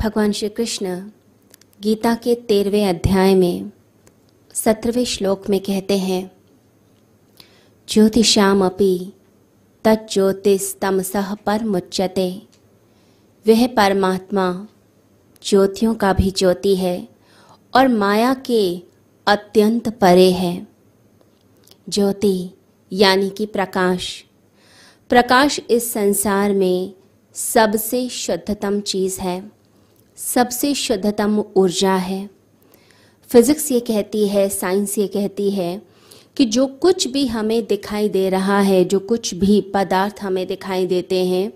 भगवान श्री कृष्ण गीता के तेरहवें अध्याय में सत्रहवें श्लोक में कहते हैं ज्योतिषाम अपि तज्ज्योतिस्तमसः पर मुच्यते वह परमात्मा ज्योतियों का भी ज्योति है और माया के अत्यंत परे है। ज्योति यानी कि प्रकाश। प्रकाश इस संसार में सबसे शुद्धतम चीज़ है। सबसे शुद्धतम ऊर्जा है। फिजिक्स ये कहती है, साइंस ये कहती है कि जो कुछ भी हमें दिखाई दे रहा है, जो कुछ भी पदार्थ हमें दिखाई देते हैं,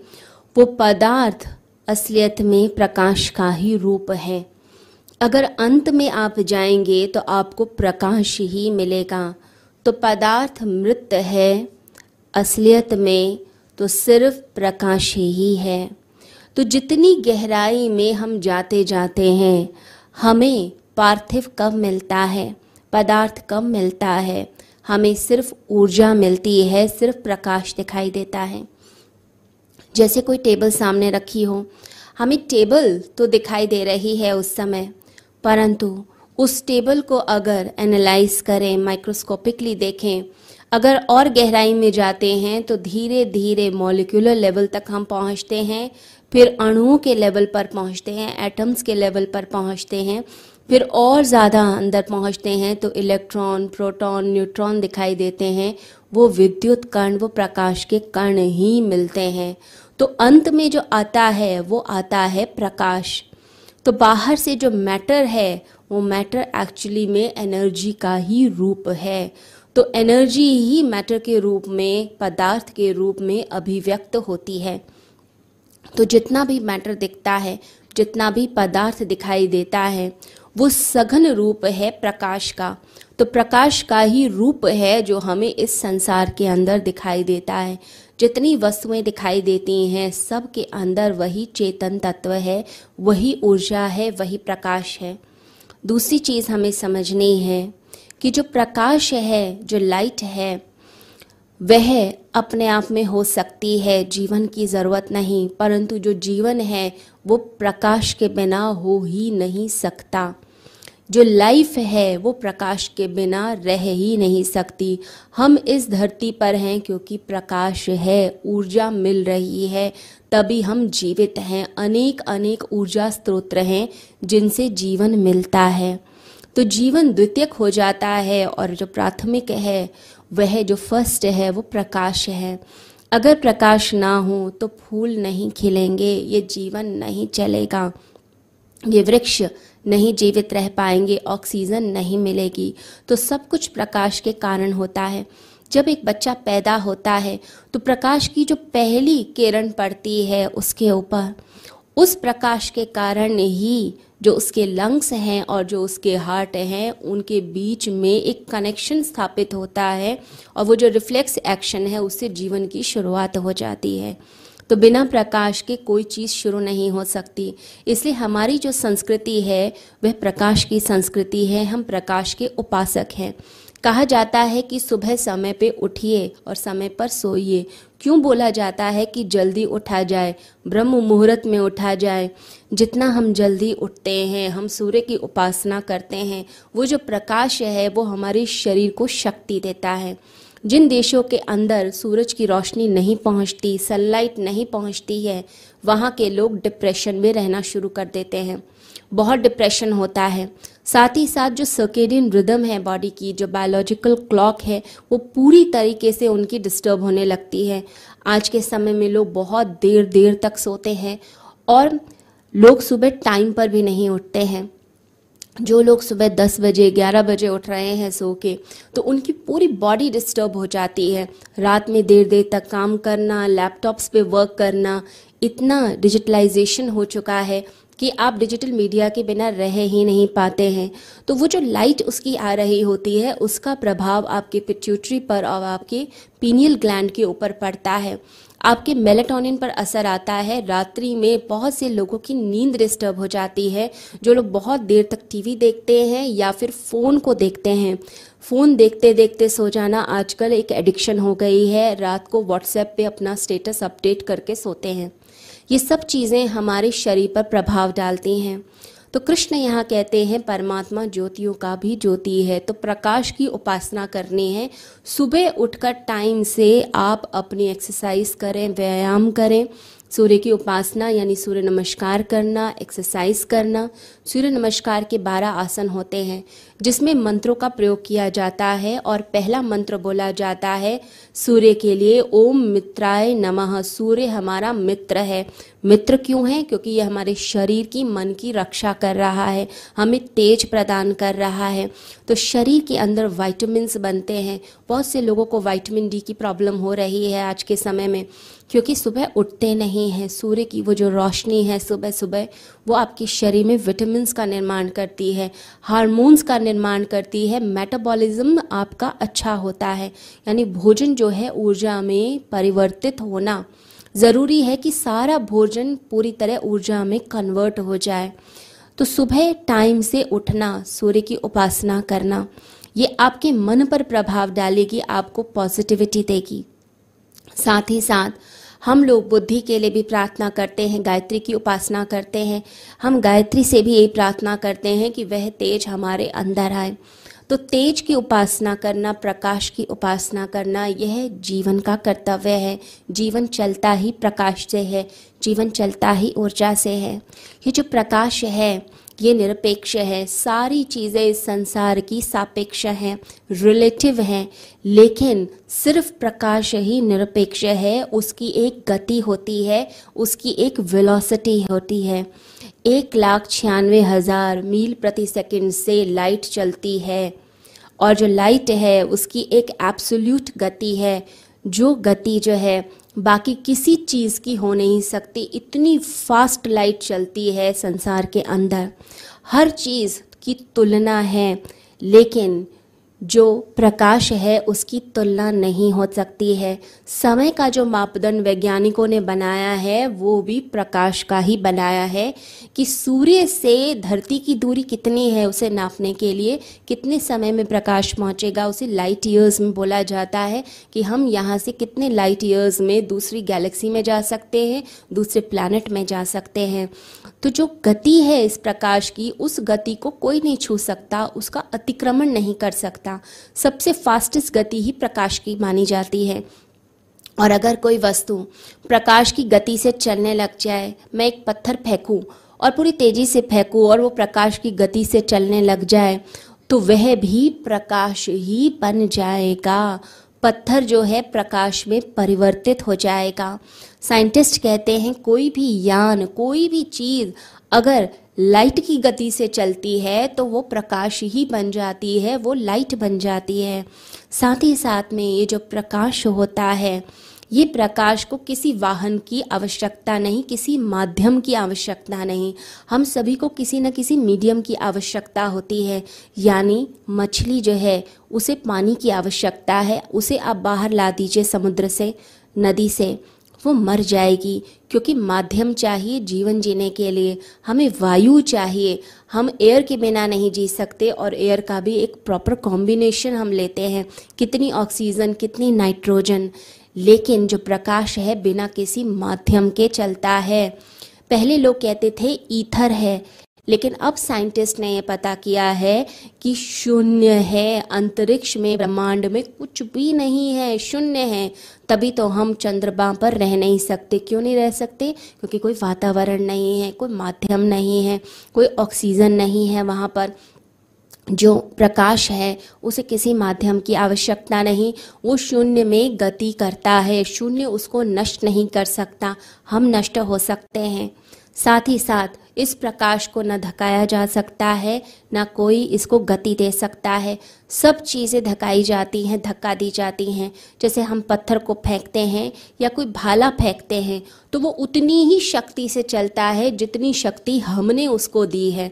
वो पदार्थ असलियत में प्रकाश का ही रूप है। अगर अंत में आप जाएँगे तो आपको प्रकाश ही मिलेगा। तो पदार्थ मृत है, असलियत में तो सिर्फ़ प्रकाश ही है। तो जितनी गहराई में हम जाते जाते हैं, हमें पार्थिव कम मिलता है, पदार्थ कम मिलता है, हमें सिर्फ़ ऊर्जा मिलती है, सिर्फ़ प्रकाश दिखाई देता है। जैसे कोई टेबल सामने रखी हो, हमें टेबल तो दिखाई दे रही है उस समय, परंतु उस टेबल को अगर एनालाइज करें माइक्रोस्कोपिकली देखें अगर और गहराई में जाते हैं तो धीरे धीरे मॉलिक्यूलर लेवल तक हम पहुँचते हैं, फिर अणुओं के लेवल पर पहुँचते हैं एटम्स के लेवल पर पहुँचते हैं, फिर और ज़्यादा अंदर पहुँचते हैं तो इलेक्ट्रॉन प्रोटॉन न्यूट्रॉन दिखाई देते हैं, वो विद्युत कण, वो प्रकाश के कण ही मिलते हैं। तो अंत में जो आता है, वो आता है प्रकाश। तो बाहर से जो मैटर है, वो मैटर एक्चुअली में एनर्जी का ही रूप है। तो एनर्जी ही मैटर के रूप में, पदार्थ के रूप में अभिव्यक्त होती है। तो जितना भी मैटर दिखता है, जितना भी पदार्थ दिखाई देता है, वो सघन रूप है प्रकाश का। तो प्रकाश का ही रूप है जो हमें इस संसार के अंदर दिखाई देता है। जितनी वस्तुएँ दिखाई देती हैं, सब के अंदर वही चेतन तत्व है, वही ऊर्जा है, वही प्रकाश है। दूसरी चीज़ हमें समझनी है कि जो प्रकाश है, जो लाइट है, वह अपने आप में हो सकती है, जीवन की ज़रूरत नहीं, परंतु जो जीवन है, वो प्रकाश के बिना हो ही नहीं सकता। जो लाइफ है, वो प्रकाश के बिना रह ही नहीं सकती। हम इस धरती पर हैं क्योंकि प्रकाश है, ऊर्जा मिल रही है, तभी हम जीवित हैं। अनेक अनेक ऊर्जा स्त्रोत्र हैं जिनसे जीवन मिलता है। तो जीवन द्वितीयक हो जाता है और जो प्राथमिक है, वह जो फ़र्स्ट है, वो प्रकाश है। अगर प्रकाश ना हो तो फूल नहीं खिलेंगे, ये जीवन नहीं चलेगा। ये वृक्ष नहीं जीवित रह पाएँगे, ऑक्सीजन नहीं मिलेगी। तो सब कुछ प्रकाश के कारण होता है। जब एक बच्चा पैदा होता है तो प्रकाश की जो पहली किरण पड़ती है उसके ऊपर, उस प्रकाश के कारण ही जो उसके लंग्स हैं और जो उसके हार्ट हैं, उनके बीच में एक कनेक्शन स्थापित होता है और वो जो रिफ्लेक्स एक्शन है, उससे जीवन की शुरुआत हो जाती है। तो बिना प्रकाश के कोई चीज़ शुरू नहीं हो सकती। इसलिए हमारी जो संस्कृति है, वह प्रकाश की संस्कृति है। हम प्रकाश के उपासक हैं। कहा जाता है कि सुबह समय पे उठिए और समय पर सोइए। क्यों बोला जाता है कि जल्दी उठा जाए? ब्रह्म मुहूर्त में उठा जाए। जितना हम जल्दी उठते हैं, हम सूर्य की उपासना करते हैं, वो जो प्रकाश है, वो हमारे शरीर को शक्ति देता है। जिन देशों के अंदर सूरज की रोशनी नहीं पहुँचती सनलाइट नहीं पहुँचती है, वहाँ के लोग डिप्रेशन में रहना शुरू कर देते हैं। बहुत डिप्रेशन होता है। साथ ही साथ जो सर्केडियन रिदम है बॉडी की, जो बायोलॉजिकल क्लॉक है, वो पूरी तरीके से उनकी डिस्टर्ब होने लगती है। आज के समय में लोग बहुत देर देर तक सोते हैं और लोग सुबह टाइम पर भी नहीं उठते हैं। जो लोग सुबह दस बजे, ग्यारह बजे उठ रहे हैं सो के तो उनकी पूरी बॉडी डिस्टर्ब हो जाती है। रात में देर देर तक काम करना लैपटॉप्स पे वर्क करना, इतना डिजिटलाइजेशन हो चुका है कि आप डिजिटल मीडिया के बिना रह ही नहीं पाते हैं। तो वो जो लाइट उसकी आ रही होती है, उसका प्रभाव आपके पिट्यूटरी पर और आपके पीनियल ग्लैंड के ऊपर पड़ता है। आपके मेलेटोनिन पर असर आता है। रात्रि में बहुत से लोगों की नींद डिस्टर्ब हो जाती है, जो लोग बहुत देर तक टीवी देखते हैं या फिर फ़ोन को देखते हैं। फ़ोन देखते देखते सो जाना आजकल एक एडिक्शन हो गई है। रात को व्हाट्सएप पे अपना स्टेटस अपडेट करके सोते हैं। ये सब चीज़ें हमारे शरीर पर प्रभाव डालती हैं। तो कृष्ण यहाँ कहते हैं, परमात्मा ज्योतियों का भी ज्योति है तो प्रकाश की उपासना करनी है। सुबह उठकर टाइम से आप अपनी एक्सरसाइज करें, व्यायाम करें। सूर्य की उपासना यानी सूर्य नमस्कार करना एक्सरसाइज करना। सूर्य नमस्कार के बारह आसन होते हैं। जिसमें मंत्रों का प्रयोग किया जाता है और पहला मंत्र बोला जाता है, सूर्य के लिए ओम मित्राय नमः। सूर्य हमारा मित्र है। मित्र क्यों है? क्योंकि यह हमारे शरीर की, मन की रक्षा कर रहा है, हमें तेज प्रदान कर रहा है। तो शरीर के अंदर वाइटमिन बनते हैं। बहुत से लोगों को वाइटमिन डी की प्रॉब्लम हो रही है आज के समय में, क्योंकि सुबह उठते नहीं हैं। सूर्य की वो जो रोशनी है सुबह सुबह वो आपके शरीर में विटामिन का निर्माण करती है। हार्मोन्स का निर्माण करती है मेटाबॉलिज्म आपका अच्छा होता है। यानी भोजन जो है, ऊर्जा में परिवर्तित होना ज़रूरी है कि सारा भोजन पूरी तरह ऊर्जा में कन्वर्ट हो जाए। तो सुबह टाइम से उठना, सूर्य की उपासना करना, ये आपके मन पर प्रभाव डालेगी, आपको पॉजिटिविटी देगी। साथ ही साथ हम लोग बुद्धि के लिए भी प्रार्थना करते हैं, गायत्री की उपासना करते हैं। हम गायत्री से भी यही प्रार्थना करते हैं कि वह तेज हमारे अंदर आए। तो तेज की उपासना करना, प्रकाश की उपासना करना, यह जीवन का कर्तव्य है। जीवन चलता ही प्रकाश से है, जीवन चलता ही ऊर्जा से है। ये जो प्रकाश है ये निरपेक्ष है। सारी चीज़ें इस संसार की सापेक्ष हैं रिलेटिव हैं, लेकिन सिर्फ़ प्रकाश ही निरपेक्ष है। उसकी एक गति होती है, उसकी एक वेलोसिटी होती है। एक लाख छियानवे हज़ार मील प्रति सेकंड से लाइट चलती है। और जो लाइट है, उसकी एक एब्सोल्यूट गति है। जो गति जो है बाकी किसी चीज़ की हो नहीं सकती। इतनी फास्ट लाइट चलती है संसार के अंदर। हर चीज़ की तुलना है, लेकिन जो प्रकाश है, उसकी तुलना नहीं हो सकती है। समय का जो मापदंड वैज्ञानिकों ने बनाया है, वो भी प्रकाश का ही बनाया है कि सूर्य से धरती की दूरी कितनी है उसे नापने के लिए, कितने समय में प्रकाश पहुंचेगा, उसे लाइट ईयर्स में बोला जाता है कि हम यहाँ से कितने लाइट ईयर्स में दूसरी गैलेक्सी में जा सकते हैं, दूसरे प्लानट में जा सकते हैं। तो जो गति है इस प्रकाश की, उस गति को कोई नहीं छू सकता, उसका अतिक्रमण नहीं कर सकता। सबसे फास्टेस्ट गति ही प्रकाश की मानी जाती है। और अगर कोई वस्तु प्रकाश की गति से चलने लग जाए, मैं एक पत्थर फेंकूं और पूरी तेज़ी से फेंकूं और वो प्रकाश की गति से चलने लग जाए तो वह भी प्रकाश ही बन जाएगा। पत्थर जो है प्रकाश में परिवर्तित हो जाएगा। साइंटिस्ट कहते हैं, कोई भी यान, कोई भी चीज़ अगर लाइट की गति से चलती है तो वो प्रकाश ही बन जाती है, वो लाइट बन जाती है। साथ ही साथ में ये जो प्रकाश होता है, ये प्रकाश को किसी वाहन की आवश्यकता नहीं, किसी माध्यम की आवश्यकता नहीं। हम सभी को किसी न किसी मीडियम की आवश्यकता होती है, यानी मछली जो है, उसे पानी की आवश्यकता है, उसे आप बाहर ला दीजिए समुद्र से, नदी से। वो मर जाएगी, क्योंकि माध्यम चाहिए जीवन जीने के लिए, हमें वायु चाहिए। हम एयर के बिना नहीं जी सकते और एयर का भी एक प्रॉपर कॉम्बिनेशन हम लेते हैं। कितनी ऑक्सीजन कितनी नाइट्रोजन लेकिन जो प्रकाश है बिना किसी माध्यम के चलता है। पहले लोग कहते थे, ईथर है। लेकिन अब साइंटिस्ट ने ये पता किया है कि शून्य है, अंतरिक्ष में, ब्रह्मांड में कुछ भी नहीं है, शून्य है। तभी तो हम चंद्रमा पर रह नहीं सकते। क्यों नहीं रह सकते? क्योंकि कोई वातावरण नहीं है, कोई माध्यम नहीं है, कोई ऑक्सीजन नहीं है वहाँ पर। जो प्रकाश है, उसे किसी माध्यम की आवश्यकता नहीं। वो शून्य में गति करता है, शून्य उसको नष्ट नहीं कर सकता। हम नष्ट हो सकते हैं। साथ ही साथ इस प्रकाश को न धकाया जा सकता है, न कोई इसको गति दे सकता है। सब चीज़ें धकाई जाती हैं, धक्का दी जाती हैं। जैसे हम पत्थर को फेंकते हैं या कोई भाला फेंकते हैं तो वो उतनी ही शक्ति से चलता है जितनी शक्ति हमने उसको दी है।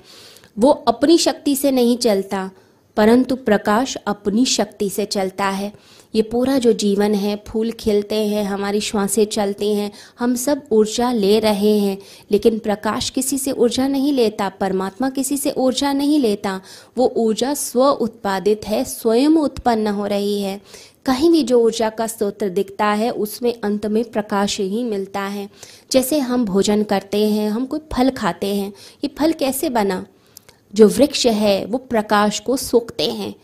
वो अपनी शक्ति से नहीं चलता, परंतु प्रकाश अपनी शक्ति से चलता है। ये पूरा जो जीवन है, फूल खिलते हैं, हमारी श्वासें चलती हैं, हम सब ऊर्जा ले रहे हैं। लेकिन प्रकाश किसी से ऊर्जा नहीं लेता, परमात्मा किसी से ऊर्जा नहीं लेता। वो ऊर्जा स्व उत्पादित है, स्वयं उत्पन्न हो रही है। कहीं भी जो ऊर्जा का स्रोत दिखता है, उसमें अंत में प्रकाश ही मिलता है। जैसे हम भोजन करते हैं, हम कोई फल खाते हैं, ये फल कैसे बना? जो वृक्ष है, वो प्रकाश को सोखते हैं।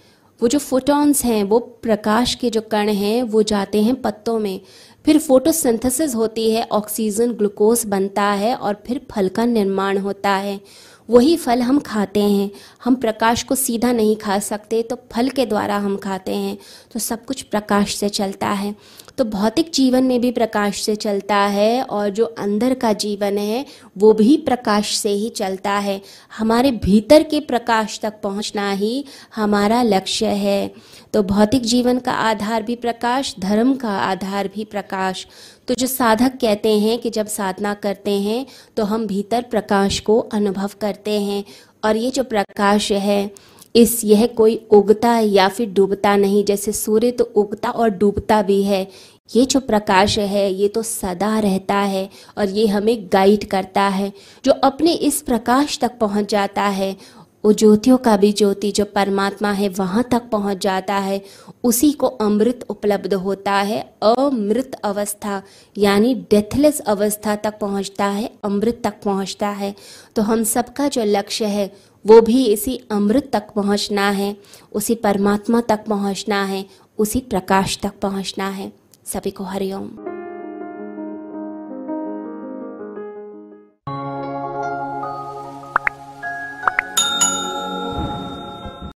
वो जो फोटॉन्स हैं, वो प्रकाश के जो कण हैं, वो जाते हैं पत्तों में। फिर फोटोसिंथेसिस होती है ऑक्सीजन ग्लूकोज बनता है और फिर फल का निर्माण होता है। वही फल हम खाते हैं। हम प्रकाश को सीधा नहीं खा सकते तो फल के द्वारा हम खाते हैं। तो सब कुछ प्रकाश से चलता है। तो भौतिक जीवन में भी प्रकाश से चलता है और जो अंदर का जीवन है, वो भी प्रकाश से ही चलता है। हमारे भीतर के प्रकाश तक पहुँचना ही हमारा लक्ष्य है। तो भौतिक जीवन का आधार भी प्रकाश, धर्म का आधार भी प्रकाश। तो जो साधक कहते हैं कि जब साधना करते हैं तो हम भीतर प्रकाश को अनुभव करते हैं। और ये जो प्रकाश है इस यह कोई उगता या फिर डूबता नहीं, जैसे सूर्य तो उगता और डूबता भी है। ये जो प्रकाश है, ये तो सदा रहता है और ये हमें गाइड करता है, जो अपने इस प्रकाश तक पहुँच जाता है। वो ज्योतियों का भी ज्योति, जो परमात्मा है, वहाँ तक पहुँच जाता है। उसी को अमृत उपलब्ध होता है, अमृत अवस्था, यानी डेथलेस अवस्था तक पहुँचता है, अमृत तक पहुँचता है। तो हम सबका जो लक्ष्य है वो भी इसी अमृत तक पहुँचना है, उसी परमात्मा तक पहुँचना है, उसी प्रकाश तक पहुँचना है। सभी को हरिओम।